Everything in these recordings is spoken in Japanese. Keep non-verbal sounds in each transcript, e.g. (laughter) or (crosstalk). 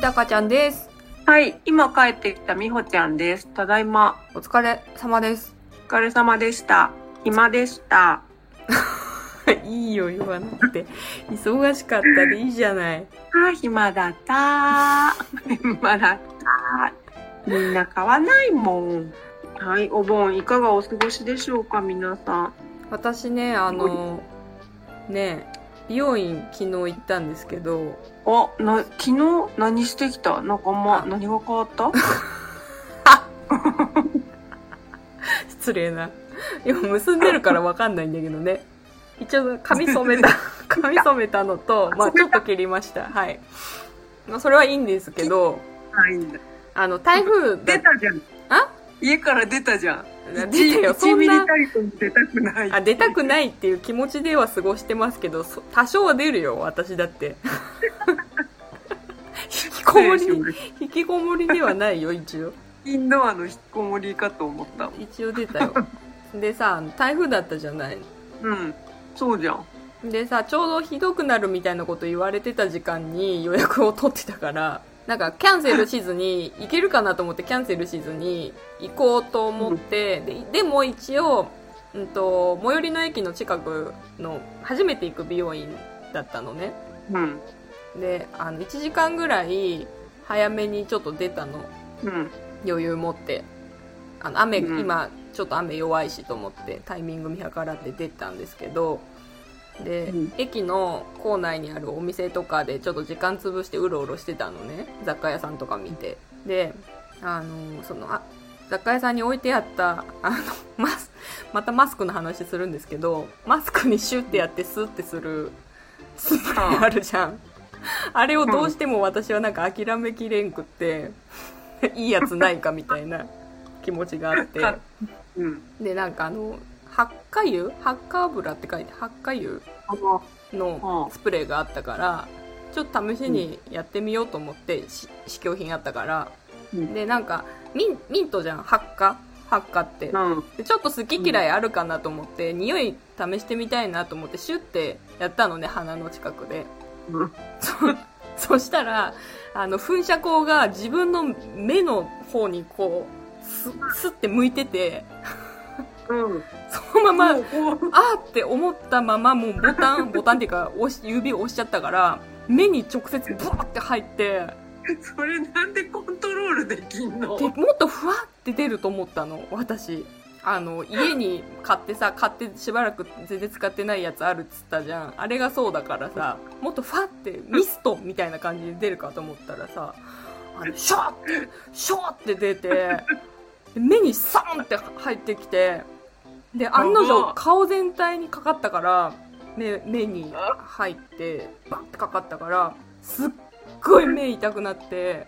たかちゃんです。はい、今帰ってきたみほちゃんです。ただいま。お疲れ様です。お疲れ様でした。暇でした。(laughs) いいよ、言わなくて。忙しかったでいいじゃない。あー、暇だった。暇だった。みんな買わないもん。はい、お盆いかがお過ごしでしょうか、皆さん。私ね、あの、ね美容院昨日行ったんですけど、あ、な、昨日何してきた？なんかまあ、何が変わった？(laughs) 失礼な。今結んでるからわかんないんだけどね。一応髪染めた、(laughs) 髪染めたのと、まあちょっと切りました。はい。まあそれはいいんですけど、ないんだ。あの、台風だ出たじゃん。あ？家から出たじゃん。出たよ、そ1んな。出たくない。あ、出たくないっていう気持ちでは過ごしてますけど、そ多少は出るよ、私だって。引きこもり、引きこもりではないよ、一応。インドアの引きこもりかと思った。一応出たよ。でさ、台風だったじゃない。うん。そうじゃん。でさ、ちょうどひどくなるみたいなこと言われてた時間に予約を取ってたから、なんかキャンセルしずに、行けるかなと思ってキャンセルしずに行こうと思って、ででも一応、うんと、最寄りの駅の近くの初めて行く美容院だったのね。うん。で、あの、1時間ぐらい早めにちょっと出たの。うん。余裕持って。あの、雨、うん今、ちょっと雨弱いしと思って、タイミング見計らって出たんですけど、で、うん駅の構内にあるお店とかでちょっと時間潰してうろうろしてたのね。雑貨屋さんとか見て。で、あの、その、あ、雑貨屋さんに置いてあった、あの、(laughs) マス、またマスクの話するんですけど、マスクにシュッてやってスッてするスプレーあるじゃん。あれをどうしても私はなんか諦めきれんくって、いいやつないかみたいな気持ちがあって。うん。で、なんかあの、発火油発火油って書いて、発火油あの、のスプレーがあったから、ちょっと試しにやってみようと思って、し試供品あったから。うん。で、なんか、ミンミントじゃん、発火発火って。うん。でちょっと好き嫌いあるかなと思って、匂い試してみたいなと思って、シュッてやったのね、鼻の近くで。うん。そ (laughs) そしたら、あの、噴射口が自分の目の方にこう、す、すって向いてて、うん。そのまま、あーって思ったまま、もうボタン、ボタンっていうか、押し、指を押しちゃったから、目に直接ブワーって入って、それなんでコントロールできんの？で、もっとふわって出ると思ったの、私。あの、家に買ってさ、買ってしばらく全然使ってないやつあるっつったじゃん。あれがそうだからさ、もっとふわって、ミストみたいな感じで出るかと思ったらさ、あの、シャーって、シャーって出て、で目にサーンって入ってきて、で、案の定顔全体にかかったから、目、目に入って、バッてかかったから、すっごい目痛くなって、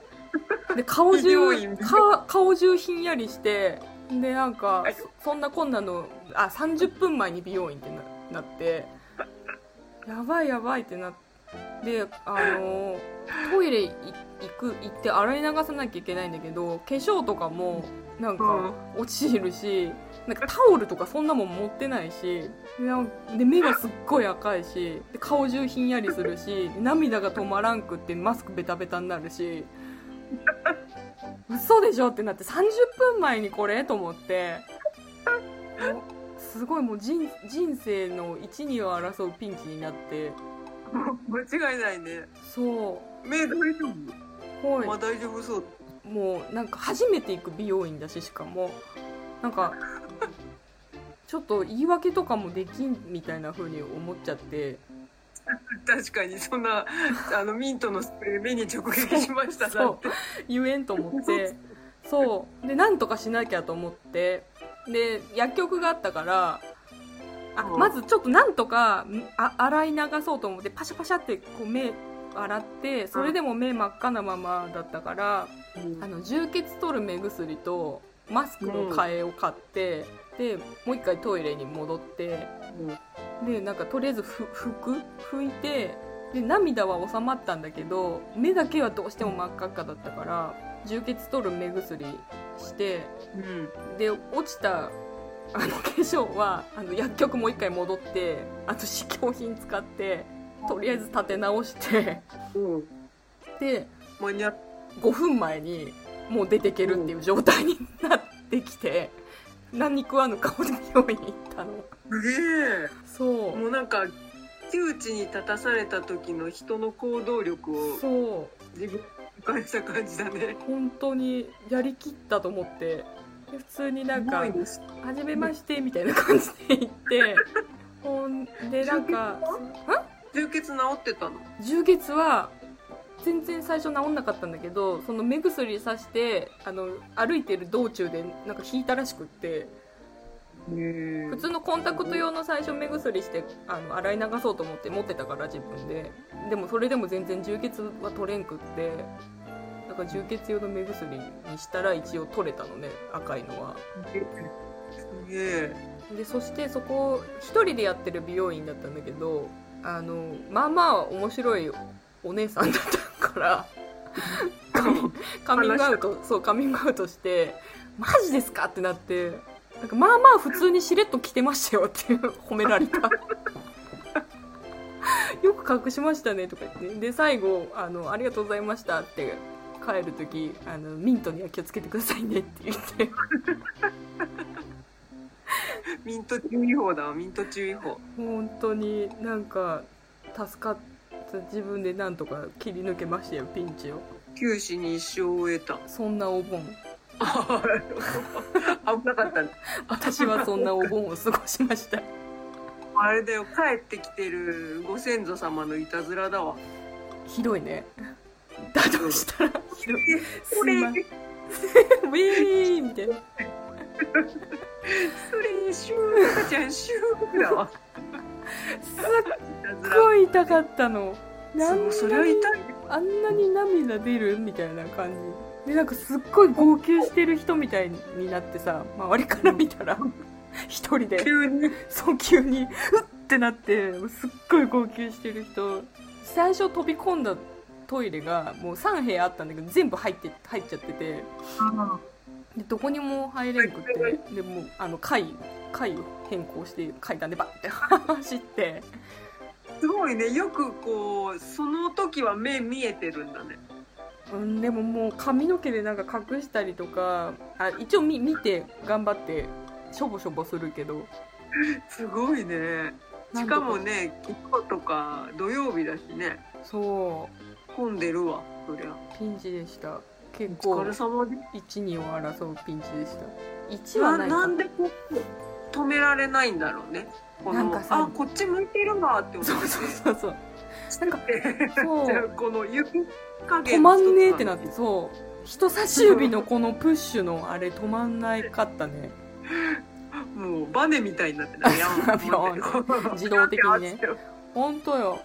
で、顔中、か顔中ひんやりして、で、なんか、そそんなこんなの、あ、30分前に美容院ってななって、やばいやばいってなって、あの、トイレい行く、行って洗い流さなきゃいけないんだけど、化粧とかも、なんか、落ちるし、なんかタオルとかそんなもん持ってないし、でなんで目がすっごい赤いし、で顔中ひんやりするし、涙が止まらんくってマスクベタベタになるし、嘘でしょってなって30分前にこれと思って、すごいもう人人生の一二を争うピンチになって、間違いないね。そ目大丈う、はい。夫まあ大丈夫そう。もうなんか初めて行く美容院だししかも。なんか (laughs) ちょっと言い訳とかもできんみたいな風に思っちゃって (laughs) 確かに、そんな、あの、ミントのスプレー目に直撃しましたなんて。言えんと思って。そう。でなんとかしなきゃと思って。で薬局があったからあうん。まずちょっとなんとかあ洗い流そうと思ってパシャパシャってこう目洗ってそれでも目真っ赤なままだったから、あの充血取る目薬とマスクの替えを買って、でもう一回トイレに戻ってでなんかとりあえずふ拭く？拭いてで涙は収まったんだけど目だけはどうしても真っ赤っかだったから充血取る目薬してうん。で落ちたあの化粧はあの薬局もう一回戻ってあと試供品使ってとりあえず立て直してうん。で間に合っ5分前にもう出てけるっていう状態になってきて、何食わぬ顔で病院に行ったのえ。そう。もうなんか窮地に立たされた時の人の行動力をそう。自分に感じた感じだね。本当にやりきったと思って。で普通になんかすごいです「はじめまして」みたいな感じで行って。ほんでなんか充血治ってたの？充血は全然最初治んなかったんだけどその目薬さしてあの歩いてる道中でなんか引いたらしくって普普通のコンタクト用の最初目薬してあの洗い流そうと思って持ってたから自分で。でもそれでも全然充血は取れんくって。だから充血用の目薬にしたら一応取れたのね赤いのは。すげえ。でそしてそこ一人でやってる美容院だったんだけどあのまあまあ面白いお姉さんだったからカミングアウトそうカミングアウトして「マジですか?」ってなってなんかまあまあ普通にしれっと着てましたよっていう褒められた。(laughs) よく隠しましたねとか言って。で最後あの「ありがとうございました」って帰る時あのミントには気をつけてくださいねって言って。ミント注意報だわミント注意報。本当になんか助かった自分でなんとか切り抜けましたよピンチを。九死に一生を得た。そんなお盆 (laughs) 危なかった。ね私はそんなお盆を過ごしました。あれだよ帰ってきてるご先祖様のいたずらだわ。ひどいね。だとしたらひどい。すそれウェーみたいなそれシュー。赤ちゃんシュー。だわすっごい痛かったの。なんそれは痛い。あんなに涙出る？みたいな感じでなんかすっごい号泣してる人みたいになってさ周りから見たら一人で。急に。そう急にうってなってすっごい号泣してる人。最初飛び込んだトイレがもう3部屋あったんだけど全部入って入っちゃってて。でどこにも入れんくってでもうあの階階を変更して階段でバッて (laughs) 走って。すごいね。よくこうその時は目見えてるんだねうん、でももう髪の毛でなんか隠したりとかあ一応見見て頑張ってしょぼしょぼするけど。すごいね。しかもね昨日とか土曜日だしね。そう。混んでるわそりゃ。ピンチでした。結お構疲れ様で12を争うピンチでした。1はなないか。なんでこう止められないんだろうね。なんかさあこっち向いてるわって思って。そうそうそうそうなんか (laughs) そう。じゃあこの指加止減まんねえってなってそう。人差し指のこのプッシュのあれ止まんないかったね。(laughs) もうバネみたいになってたねヤンビヨーン自動的にね。本当よ。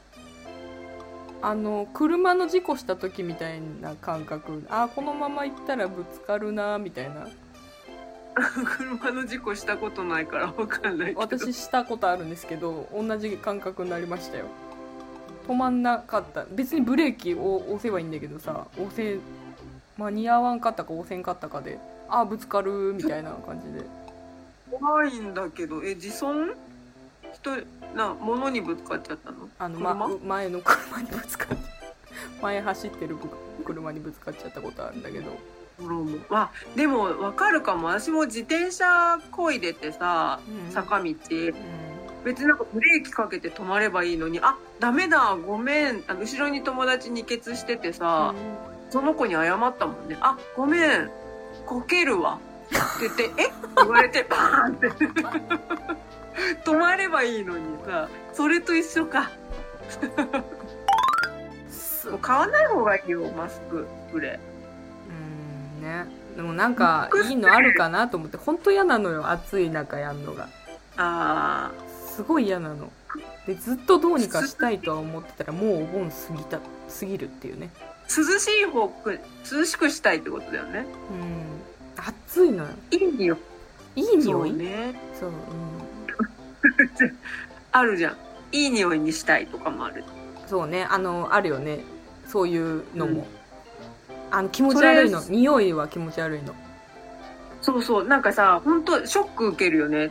あの車の事故した時みたいな感覚。あこのまま行ったらぶつかるなみたいな。(laughs) 車の事故したことないからわかんないけど。私したことあるんですけど同じ感覚になりましたよ止まんなかった。別にブレーキを押せばいいんだけどさ押せ間に合わんかったか押せんかったかであぶつかるみたいな感じで。怖いんだけどえ自損？人な物にぶつかっちゃったの？あの、車？ま、前の車にぶつかって (laughs) 前走ってる車にぶつかっちゃったことあるんだけど。まあでもわかるかも。私も自転車こいでてさうん。坂道。うん別になんかブレーキかけて止まればいいのにあダメだごめん。あの後ろに友達に血しててさ、その子に謝ったもんね。あごめん。こけるわ。って言って「(laughs) え？っ?」て言われてバーンって。(laughs) 止まればいいのにさそれと一緒か。すもう買わない方がいいよマスクスプレうんね。でもなんかいいのあるかなと思って本当嫌なのよ暑い中やんのが。ー。あすごい嫌なの。でずっとどうにかしたいとは思ってたらもうお盆過ぎた過ぎるっていうね。ー涼しい方く涼しくしたいってことだよね。うん。暑いのよ。いい匂いいい匂い？そうね。そう、うん、(laughs) あるじゃん。いい匂いにしたいとかもある。そうね。あのあるよね。そういうのも、うん。あの気持ち悪いの。そ匂いは気持ち悪いの。そうそう。なんかさ本当ショック受けるよね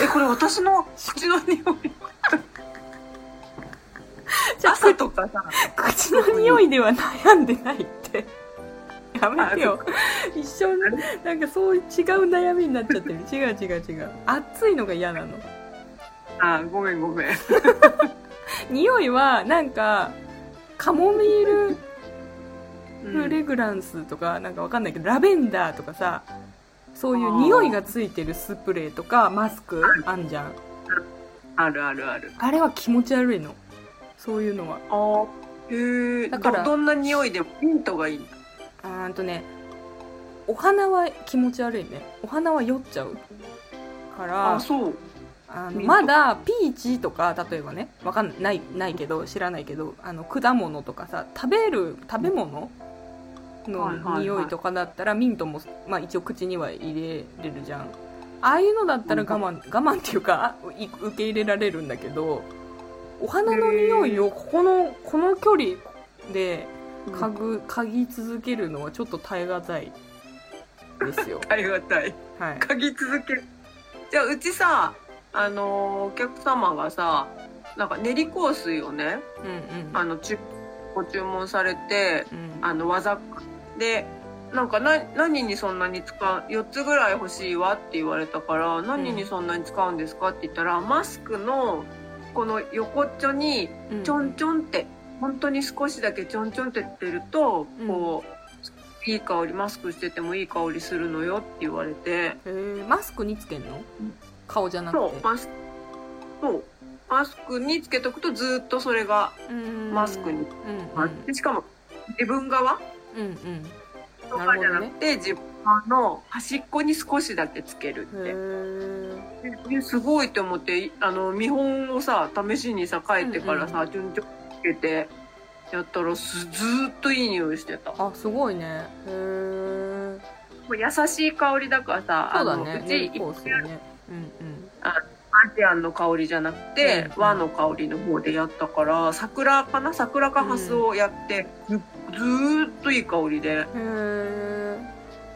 えこれ私の口の匂い。じゃあ朝とかさ。口の匂いでは悩んでないって。やめてよ。一緒になんかそういう違う悩みになっちゃってる。違う違う違う。暑いのが嫌なの。あごめんごめん。匂いはなんかカモミールうん。フレグランスとかなんかわかんないけどラベンダーとかさそういう匂いがついてるスプレーとかマスクあんじゃん。あるあるある。あれは気持ち悪いの。そういうのは。あへえだからどどんな匂いでもミントがいい。あーんとねお花は気持ち悪いね。お花は酔っちゃう。からあそう。あのまだピーチとか例えばねわかんないないけど知らないけどあの果物とかさ食べる食べ物の匂いとかだったらミントも、まあ、一応口には入れれるじゃん。ああいうのだったら我慢我慢っていうか受け入れられるんだけどお花の匂いをここのこの距離で嗅ぐ嗅ぎ続けるのはちょっと耐え難いですよ。ありがたい。はい。嗅ぎ続ける。じゃあうちさあのーお客様がさなんか練り香水をねうんうん。あのちご注文されてうん。あの技でなんかな何にそんなに使う4つぐらい欲しいわって言われたから何にそんなに使うんですかって言ったら、マスクのこの横っちょにうん。ちょんちょんって本当に少しだけちょんちょんってやってると、うん。こういい香りマスクしててもいい香りするのよって言われて。マスクにつけんの？うん。顔じゃなくて。そうマスクそう。マスクにつけとくとずっとそれがうん。マスクにうん。あってしかも自分側うんうん。とかじゃなくて、自分の端っこに少しだけつけるうんへってすごいと思ってあの見本をさ試しにさ帰ってからさ、ちょん。ちょんつけてやったらすずーっといい匂いしてた。もあすごいね。へえう優しい香りだからさそうだあのうちね練り香水ね。うんアジアンの香りじゃなくて、うん。和の香りの方でやったから桜かな？桜かハスをやって、ずずーっといい香りで。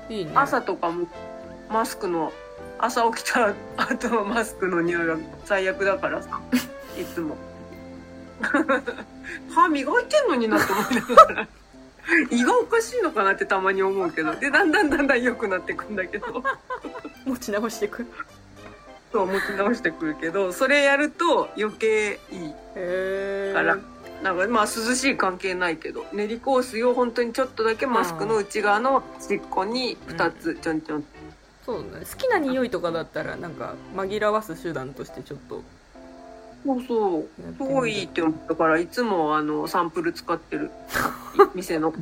いいね。朝とかもマスクの朝起きた後のマスクの匂いが最悪だからさ (laughs) いつも。歯磨いてんのになって思いながら。胃がおかしいのかなってたまに思うけど。でだんだんだんだん良くなってくんだけど。(laughs) 持ち直してくそう持ち直してくるけどそれやると余計いいから。なんかまあ涼しい関係ないけど練り香水を本当にちょっとだけマスクの内側の尻尾に2つちょんちょん。そうだね。好きな匂いとかだったらなんか紛らわす手段としてちょっと。そうそう。すごいいいって思ったからいつもあのサンプル使ってる。(laughs) 店の。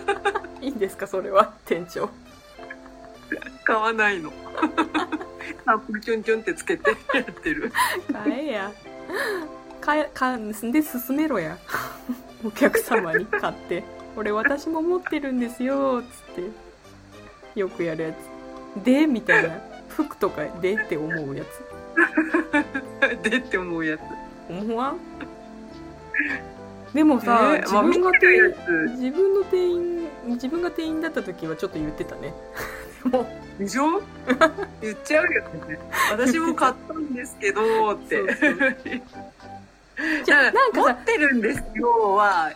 (laughs) いいんですかそれは店長 (laughs) 買わないの。(laughs) サンプルちょんちょんってつけて (laughs) やってる。買えや。買えかんで進めろや。お客様に買って「これ私も持ってるんですよ」っつって。よくやるやつ。でみたいな。服とかでって思うやつ。でって思うやつ。思わん？でもさ、ねまあ自分が店つ。自分の店員自分が店員だった時はちょっと言ってたね。で (laughs) もでしょ？言っちゃうよね。私も買ったんですけどって。(laughs) じゃあなんか持さってるんですよは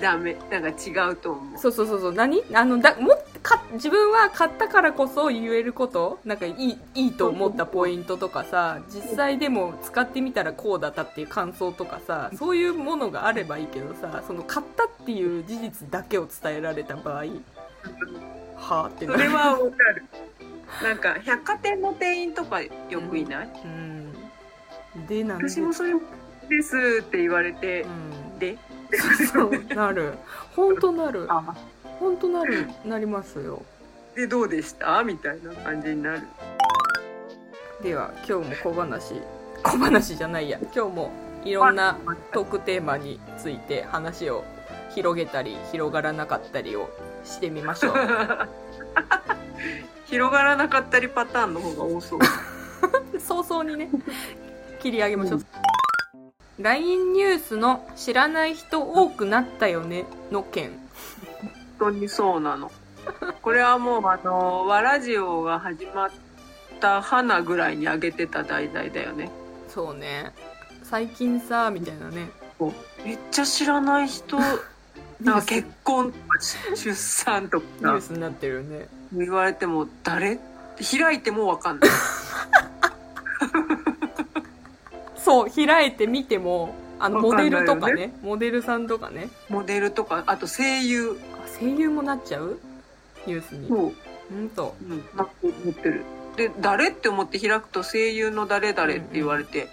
ダメ。なんか違うと思う。そうそうそうそう。何？あのだもか自分は買ったからこそ言えること？なんかいいいいと思ったポイントとかさ実際でも使ってみたらこうだったっていう感想とかさそういうものがあればいいけどさその買ったっていう事実だけを伝えられた場合はあってなる。それはわかる。なんか百貨店の店員とかよくいない、うん。でなんで？私もそれですって言われてう、ん。で？そうなる。本当なる。あ本当なるなりますよ。でどうでした？みたいな感じになる。では今日も小話。小話じゃないや。今日もいろんなトークテーマについて話を広げたり広がらなかったりをしてみましょう。(laughs) 広がらなかったりパターンの方が多そう。(laughs) 早々にね切り上げましょう、LINE ニュースの知らない人多くなったよねの件。本当にそうなの。これはもうあの和ラジオが始まった花ぐらいに上げてた題材だよね。そうね。最近さみたいなね。めっちゃ知らない人 (laughs) なんか結婚とか出産とか。ニュースになってるね。言われても誰？開いてもわかんない。(laughs) そう開いてみてもあのモデルとかね。モデルさんとかね。モデルとかあと声優。あ声優もなっちゃう？ニュースに。そう。うんと。うん、なって思ってる。で、誰って思って開くと声優の誰々って言われて、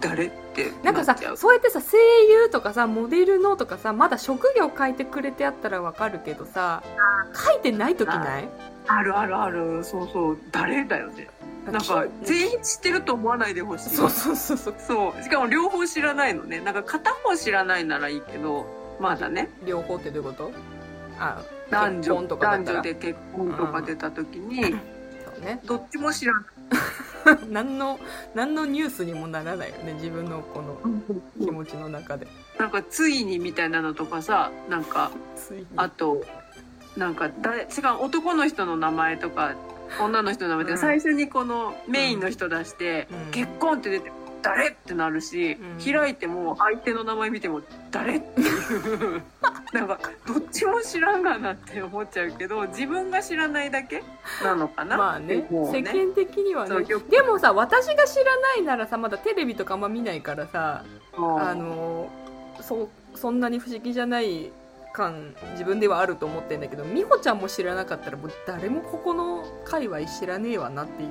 誰ってなんかさ。そうやってさ声優とかさモデルのとかさまだ職業書いてくれてあったらわかるけどさ書いてない時ない？あるあるある、そうそう、誰だよね。なんか、全員知ってると思わないでほしい。そうそうそうそう。そう。しかも両方知らないのね。なんか片方知らないならいいけど、まだね、両方ってどういうこと？あ男女、とか男女で結婚とか出た時に、そうね。どっちも知らない。(laughs) 何の何のニュースにもならないよね自分のこの気持ちの中で。なんか、ついにみたいなのとかさ、なんか、あと、なんか誰、しかも男の人の名前とか、女の人の名前とか、うん。最初にこのメインの人出して、うん。結婚って出て、誰？ってなるし、うん。開いても相手の名前見ても誰？っていう。(laughs) なんか、どっちも知らんがなって思っちゃうけど、自分が知らないだけなのかな？まあねもう世間的にはね。でもさ私が知らないならさまだテレビとかあんま見ないからさうんあのそそんなに不思議じゃない感自分ではあると思ってんだけど美穂ちゃんも知らなかったらもう誰もここの界隈知らねえわなっていう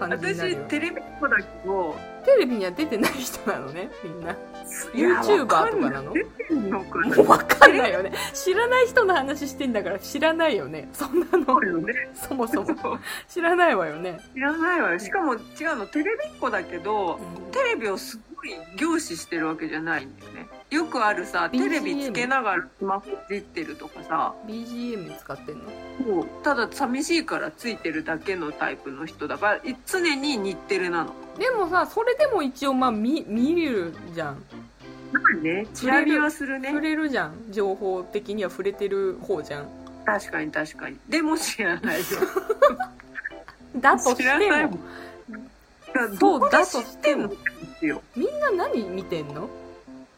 私よテレビっ子だけどテレビには出てない人なのねみんな。や YouTuber とかなの？出てんのかんないよね。知らない人の話してんだから知らないよね。そんなの。そうよね。そもそも。知らないわよね、知らないわよ。しかも違うのテレビっ子だけどうん。テレビをすごい凝視してるわけじゃないんだよね。よくあるさ BGM テレビつけながらスマホいじってるとかさ。BGM 使ってんの？もう。ただ寂しいからついてるだけのタイプの人だ。からい常に日テレなの。でもさそれでも一応まあ見見るじゃん。まあねチラ見はするね。触れるじゃん。情報的には触れてる方じゃん。確かに確かに。でも知らないよ。(laughs) だとし知らてないもん。もだそうどこで知ってんのだとですよ。みんな何見てんの？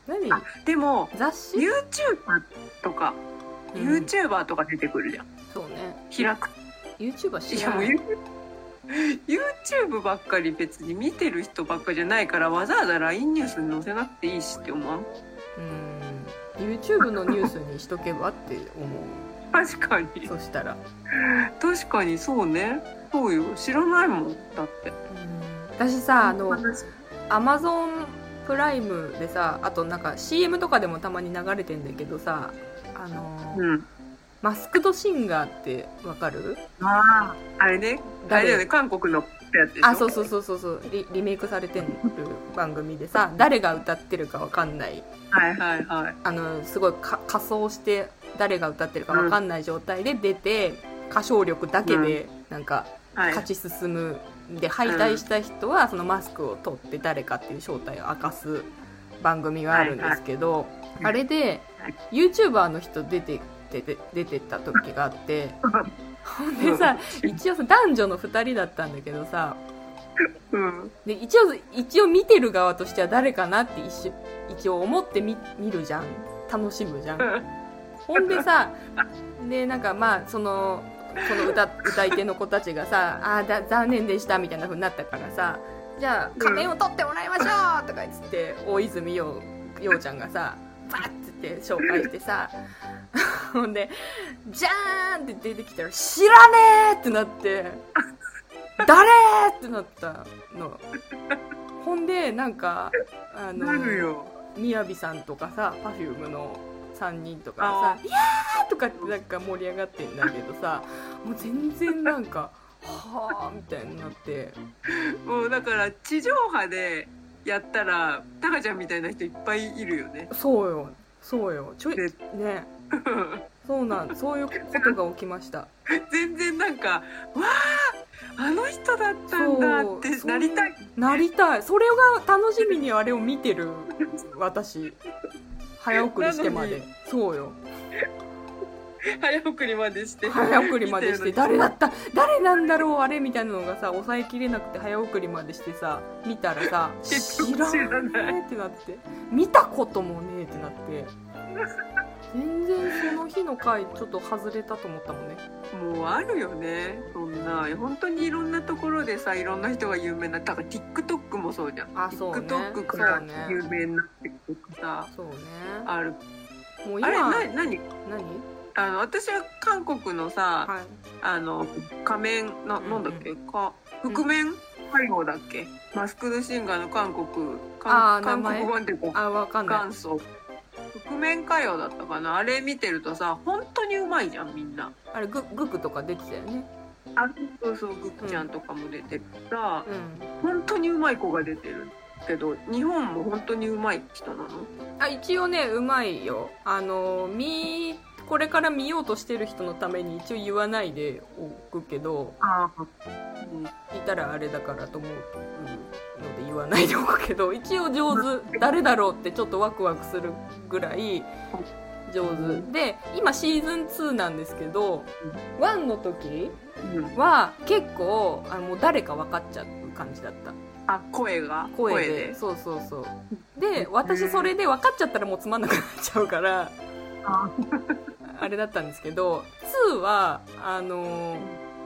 何？あでも雑誌、YouTuber とか、うん。YouTuber とか出てくるじゃん。そうね。開く。YouTuber いやもう知らない YouTube ばっかり別に見てる人ばっかじゃないからわざわざ LINE ニュースに載せなくていいしって思わんうん。YouTube のニュースにしとけばって思う。(laughs) 確かに。そしたら。確かにそうね。そうよ。知らないもんだって。うん。私さあの話アマゾンプライムでさあとなんか CM とかでもたまに流れてんだけどさあの、うん。マスクドシンガーってわかる？あああれね。あれだよね。韓国のあそうそうそうそうそう。リリメイクされてる番組でさ誰が歌ってるかわかんない。はいはいはい。あのすごいか仮装して誰が歌ってるかわかんない状態で出て、歌唱力だけでなんかはい。勝ち進むで敗退した人はそのマスクを取って誰かっていう正体を明かす番組があるんですけど、い。あれではい。YouTuber の人出て出て出てった時があってほん。でさ一応さ男女の2人だったんだけどさうん。で一応一応見てる側としては誰かなって一瞬一応思ってみ見るじゃん。楽しむじゃん。ほんでさでなんかまあそのこの歌歌い手の子たちがさ「あーだ残念でした」みたいな風になったからさ「じゃあ仮面を取ってもらいましょう!」とか言って大泉洋洋ちゃんがさバッてって紹介してさ (laughs) ほんで「じゃーん!」って出てきたら「知らねえ!」ってなって「誰?」ってなったのほんでなんかあのみやびさんとかさ Perfume の3人とかさあ「いやー!」とかってなんか盛り上がってんだけどさもう全然なんか「はあ」みたいになって。もうだから地上波でやったらタカちゃんみたいな人いっぱいいるよね。そうよ。そうよ。ちょいでね。そうなん (laughs) そういうことが起きました。全然なんか「わああの人だったんだ」ってなりたい。なりたい。それが楽しみにあれを見てる私 (laughs) 早送りしてまで。そうよ。早送りまでして。早送りまでして誰だった？誰なんだろうあれ？みたいなのがさ抑えきれなくて早送りまでしてさ見たらさ (laughs) 結知らねえってなって。見たこともねえってなって全然その日の回ちょっと外れたと思ったもんね。もうあるよね。そんな。本当にいろんなところでさいろんな人が有名なだから TikTok もそうじゃん。あそうね。TikTok から有名になっていくとかさそうね。ある。もう今あれな何？何？あの私は韓国のさ、はい。あの仮面なうんうん。なんだっけ？か覆面？歌謡だっけ？マスクドシンガーの韓国韓国版っていうかあわかんない。元祖覆面歌謡だったかな？あれ見てるとさ本当にうまいじゃんみんな。あれググクとか出てたよね。あそうそうグッちゃんとかも出てるさ、うん。本当にうまい子が出てるけど日本も本当にうまい人なの？あ一応ねうまいよ。あの見これから見ようとしてる人のために一応言わないでおくけどうん、いたらあれだからと思うので言わないでおくけど一応上手誰だろうってちょっとワクワクするぐらい上手で今シーズン2なんですけど1の時うん、は結構あのもう誰か分かっちゃう感じだった。あ声が？声で？そうそうそう。で私それで分かっちゃったらもうつまんなくなっちゃうから (laughs) ああれだったんですけど2はあのー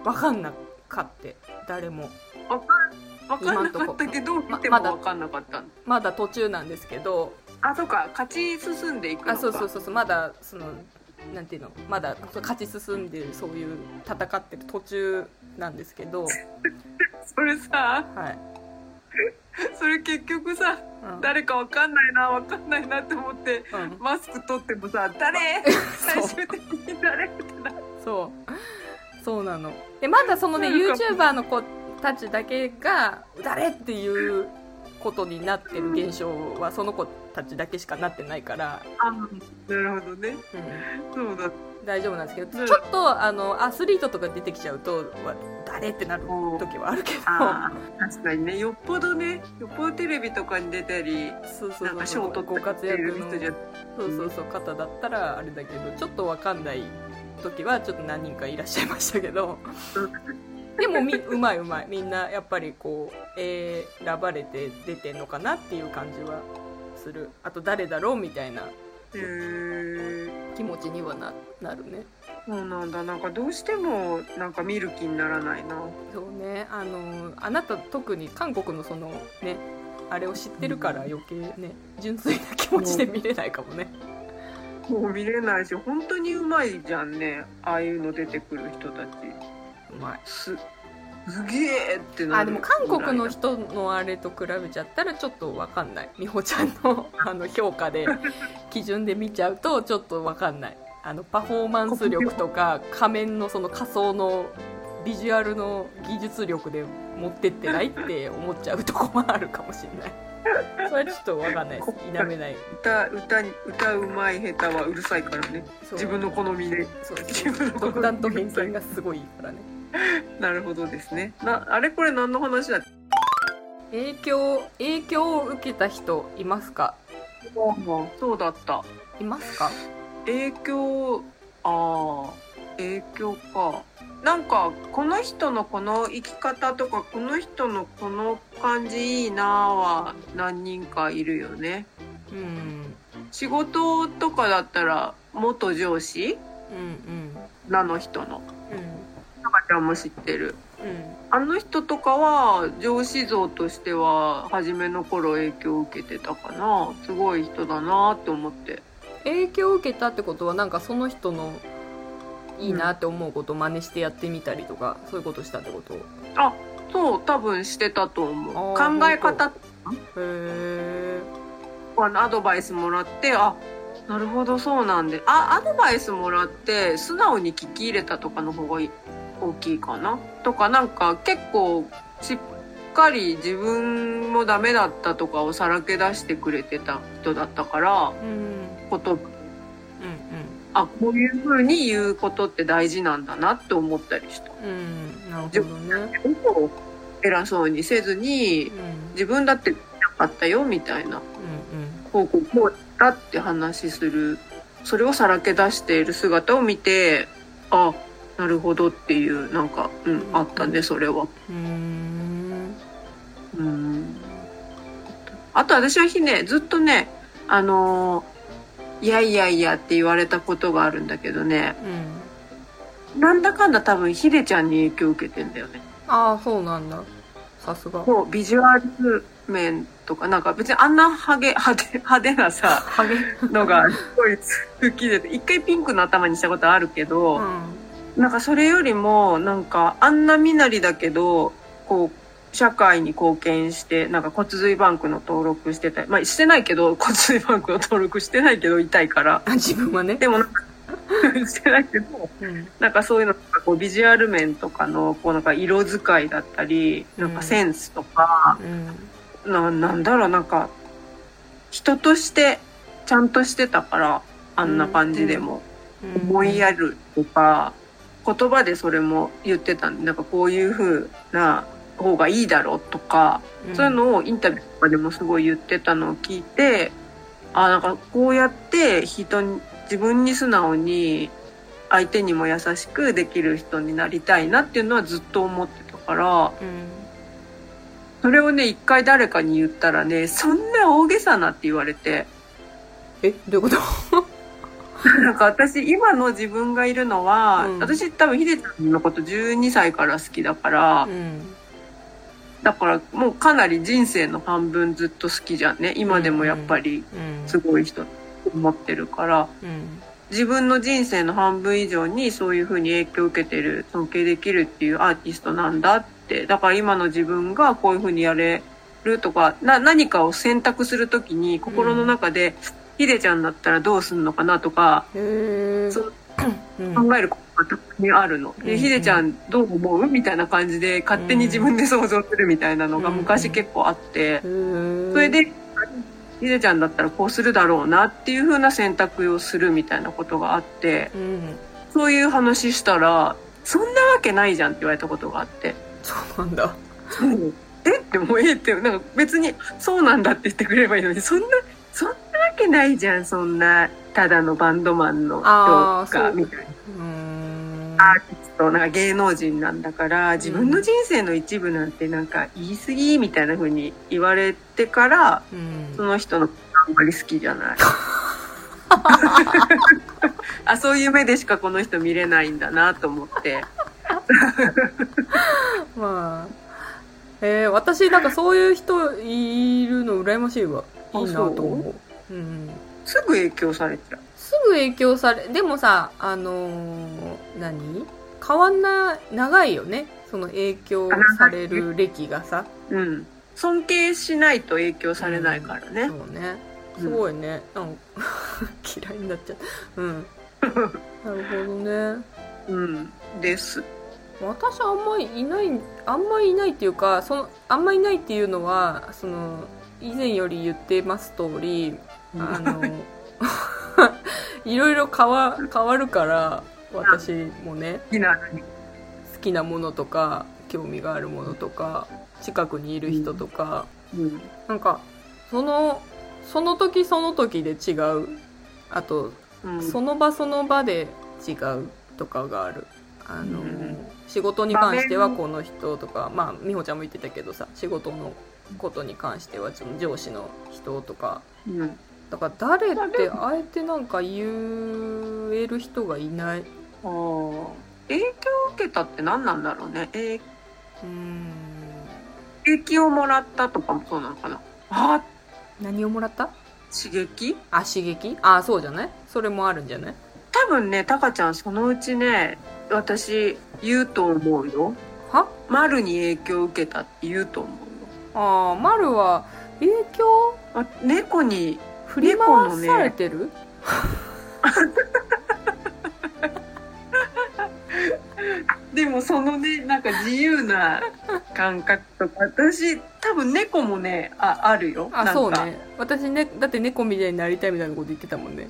分かんなかって誰も。わかんわかんなかったけど見てもままだ。わかんなかったんまだ途中なんですけど。あそうか。勝ち進んでいくのか。あそうそうそうそう。まだそのなんていうの？まだ勝ち進んでるそういう戦ってる途中なんですけど。(laughs) それさはい、(laughs) それ結局さうん。誰かわかんないなわかんないなって思ってうん、マスク取ってもさ誰？(laughs) 最終的に誰？ってなそう。そうなの。でまだそのね YouTuber の子たちだけが誰？っていうことになってる現象はその子たちだけしかなってないから、あなるほどね。うん、そうだ。大丈夫なんですけど。うん。ちょっとあのアスリートとか出てきちゃうとわ誰ってなる時はあるけど。確かにね。よっぽどねよっぽどテレビとかに出たりそうそうそう賞取ご活躍の人じゃそうそうそう方だったらあれだけどちょっとわかんない時はちょっと何人かいらっしゃいましたけど。でもみうまいうまい。みんなやっぱりこう、選ばれて出てんのかなっていう感じはする。あと誰だろうみたいな気持ちにはななるねそうなんだ。なんかどうしてもなんか見る気にならないな。そうね。あのあなた特に韓国のそのねあれを知ってるから余計ね純粋な気持ちで見れないかもね。もう見れないし本当にうまいじゃんね。ああいうの出てくる人たち。うまい。すすげえってなるあでも韓国の人のあれと比べちゃったらちょっと分かんない。美穂ちゃんのあの評価で (laughs) 基準で見ちゃうとちょっと分かんないあのパフォーマンス力とか仮面のその仮装のビジュアルの技術力で持ってってないって思っちゃうとこもあるかもしれない。(laughs) それはちょっと分かんないです。否めない。歌歌に歌うまい下手はうるさいからね。自分の好みで。そう自分の独断と偏見がすごいからね。なるほどですね。なあれこれ何の話だ影響影響を受けた人いますか？そうだった。いますか？影響ああ影響か。なんかこの人のこの生き方とかこの人のこの感じいいなは何人かいるよね。うん。仕事とかだったら元上司？うんうん。なの人の。うん中ちゃんも知ってる。うん。あの人とかは上司像としては初めの頃影響を受けてたかな。すごい人だなって思って影響を受けたってことはなんかその人のいいなって思うことを真似してやってみたりとか、そういうことしたってこと？へそう多分してたと思う。考え方えあのアドバイスもらってあなるほどそうなんで。あアドバイスもらって素直に聞き入れたとかの方がいい大きいかな？とかなんか結構しっかり自分もダメだったとかをさらけ出してくれてた人だったからうんうんこと。うんあこういう風に言うことって大事なんだなって思ったりした。うんなるほどね。偉そうにせずにうん。自分だってなかったよみたいな。うんこうこうこうだって話する。それをさらけ出している姿を見てあなるほどっていうなんか、うん、あったねそれは。うんうーん。うん。あと私はひねずっとねあのーいやいやいやって言われたことがあるんだけどね、うん。なんだかんだ多分ヒデちゃんに影響を受けてんだよね。ああそうなんだ。さすが。そう、ビジュアル面とか、なんか別にあんなハゲ、(laughs) 派手、派手なさ、ハゲ？のがすごい好きで、一回ピンクの頭にしたことあるけど、うん。なんかそれよりも、なんかあんな身なりだけど、こう、社会に貢献して、なんか骨髄バンクの登録してたり、まあしてないけど、(laughs) 骨髄バンクの登録してないけど痛いから。あ自分はね。でもなんか、(laughs) してないけど、うん。なんかそういうのこうビジュアル面とかの、こうなんか色使いだったり、なんかセンスとか、うん。ななんだろう、なんか、人として、ちゃんとしてたから、あんな感じでも。思いやるとか、言葉でそれも言ってたんで、なんかこういう風な方がいいだろうとか、そういうのをインタビューとかでもすごい言ってたのを聞いて、あ、なんかこうやって人に、自分に素直に相手にも優しくできる人になりたいなっていうのはずっと思ってたから、うんそれをね、一回誰かに言ったらね、そんな大げさなって言われて、えどういうこと？(laughs) なんか私、今の自分がいるのは、うん。私多分ヒデちゃんのこと12歳から好きだから、うんだからもうかなり人生の半分ずっと好きじゃんね。今でもやっぱりうん。すごい人思ってるから、うん。自分の人生の半分以上にそういう風に影響を受けてる、尊敬できるっていうアーティストなんだって。だから今の自分がこういう風にやれるとか、な、何かを選択するときに心の中で、ヒデちゃんだったらどうすんのかなとか、うん。考えることがたまにあるの。で、うん。ヒデちゃんどう思う？みたいな感じで勝手に自分で想像するみたいなのが昔結構あって、そそれで、ヒデちゃんだったらこうするだろうなっていう風な選択をするみたいなことがあって、うん。そういう話したら、そんなわけないじゃんって言われたことがあって。そうなんだ。え？ってもうええって、なんか別にそうなんだって言ってくれればいいのに、そんな、そんなわけないじゃん、そんな、ただのバンドマンの人が、みたいな。アーティスト、なんか芸能人なんだから、自分の人生の一部なんてなんか言い過ぎみたいな風に言われてから、うん。その人のあんまり好きじゃない。(laughs) あ、そういう目でしかこの人見れないんだなと思って。(laughs) まあ。えー、私なんかそういう人いるの羨ましいわ。あいいなと思う？うん。すぐ影響されちゃう。すぐ影響されでもさあのー何？変わんな長いよね？その影響される歴がさ。うん。尊敬しないと影響されないからね。そうね。すごいね、なんか (laughs) 嫌いになっちゃった。うん。(laughs) なるほどね。うん。です。私あんまりいないあんまりいないっていうかそのあんまりいないっていうのはその以前より言ってます通りあの (laughs) いろいろ変わ変わるから私もね好きな。好きなものとか興味があるものとか近くにいる人とか、うん。なんかそのその時その時で違うあとうん。その場その場で違うとかがあるあの、うん仕事に関してはこの人とかまあ美穂ちゃんも言ってたけどさ仕事のことに関しては上司の人とかうん。だから誰ってあえてなんか言える人がいない。あー。影響を受けたって何なんだろうね。影うーん。刺激をもらったとかもそうなのかな。あ何をもらった？刺激？あ刺激？あそうじゃない？それもあるんじゃない？多分ね、タカちゃんそのうちね、私言うと思うよ。は？丸に影響を受けたって言うと思うよ。ああ丸は影響？あ猫に、振り回されてる、(laughs) でもそのね、なんか自由な感覚とか、私多分猫もね、あ、あるよ。あそうね。私ねだって猫みたいになりたいみたいなこと言ってたもんね。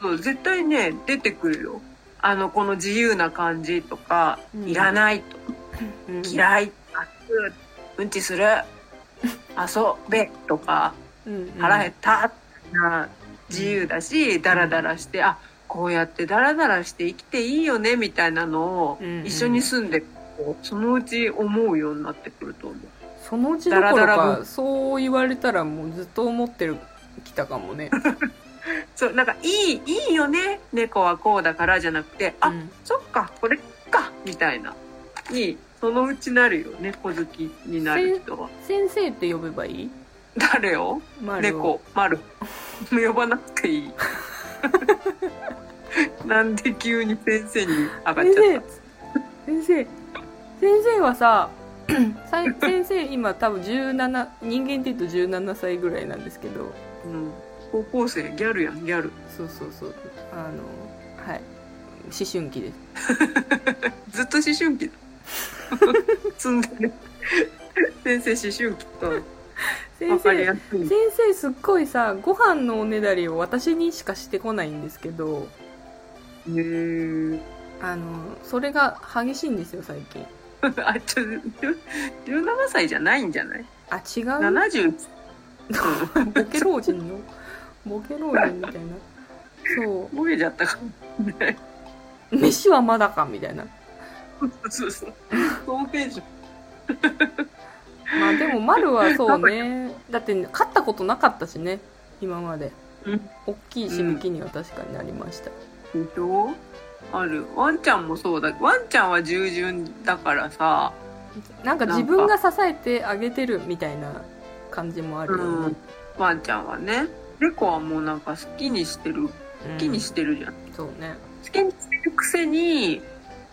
そう絶対ね、出てくるよ。あの、この自由な感じとか、うん。いらないとか、うん。嫌い、あつ、うんちする、遊べとか、うんうん腹減ったな自由だし、ダラダラして、あ、こうやってダラダラして生きていいよね、みたいなのを一緒に住んで、そのうち思うようになってくると思う。そのうちどころダラダラかそう言われたらもうずっと思ってるきたかもね (laughs) そう、なんか、いい、いいよね。猫はこうだからじゃなくて、あ、うんそっか、これか、みたいな。に、そのうちなるよ。猫好きになる人は。先生って呼べばいい？誰を？猫、丸。呼ばなくていい。(laughs) なんで急に先生に上がっちゃっ先生先生はささ先生今多分17人間って言うと17歳ぐらいなんですけどた。うん。高校生、ギャルやん、ギャル。そうそうそうあのはい思春期です (laughs) ずっと思春期だ。(laughs) 積んでる。先生、思春期と。先生。先生すっごいさご飯のおねだりを私にしかしてこないんですけどへーあのそれが激しいんですよ最近 (laughs) あ、ちょ、17歳じゃないんじゃない？あ違う ?70。(laughs) ボケ老人の？ボケ老人みたいなそ覚えちゃったかもね。う飯はまだかみたいなそうそう。ソーセージ。まあでも丸は (laughs) そうねだって勝ったことなかったしね今までうん大きいしぶきには確かになりました、でしょある。ワンちゃんもそうだ。ワンちゃんは従順だからさ。なんか自分が支えてあげてるみたいな感じもあるよね、ワンちゃんはね。猫はもうなんか好きにしてる。好うんきにしてるじゃん。そうね好きにしてるくせに、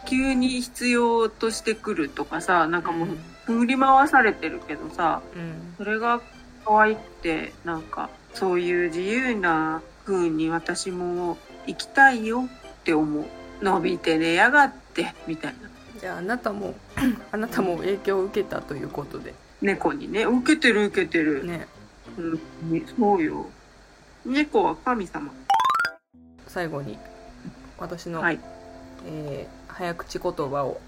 急に必要としてくるとかさ、なんかもう振り回されてるけどさ、うんそれが可愛くて、なんか、そういう自由な風に私も生きたいよって思う。伸びて寝やがって、みたいな。じゃああなたも (clears throat) あなたも影響を受けたということで猫にね、受けてる受けてる。ねうん、そうよ。猫は神様。最後に私の、はい。えー早口言葉を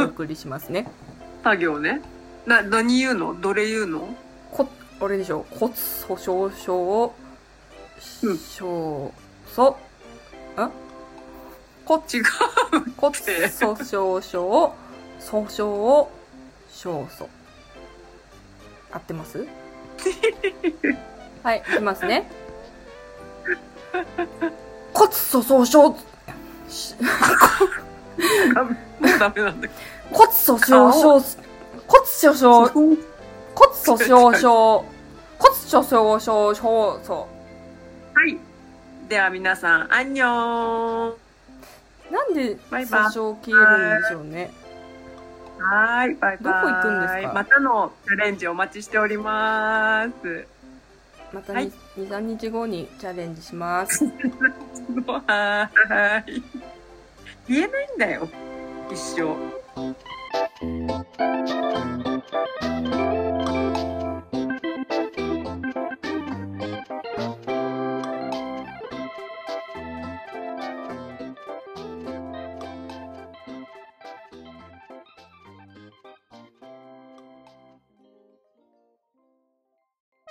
お送りしますね (laughs) 作業ね。な、何言うの？どれ言うの？こあれでしょ？骨粗しょう症うん。症そん骨違う。(laughs) 骨粗しょう症粗しょう症素合ってます？(laughs) はいいきますね。骨粗鬆症。し (laughs) もうダメなんだけ骨粗鬆症骨粗鬆ど。骨粗鬆症骨粗鬆症症そはい。では皆さん、アンニョン。うなんで訴訟消えるんでしょうねはい、バイバイ。どこ行くんですかまたのチャレンジお待ちしております。またはい23日後にチャレンジしますはーい。言えないんだよ。一生。Música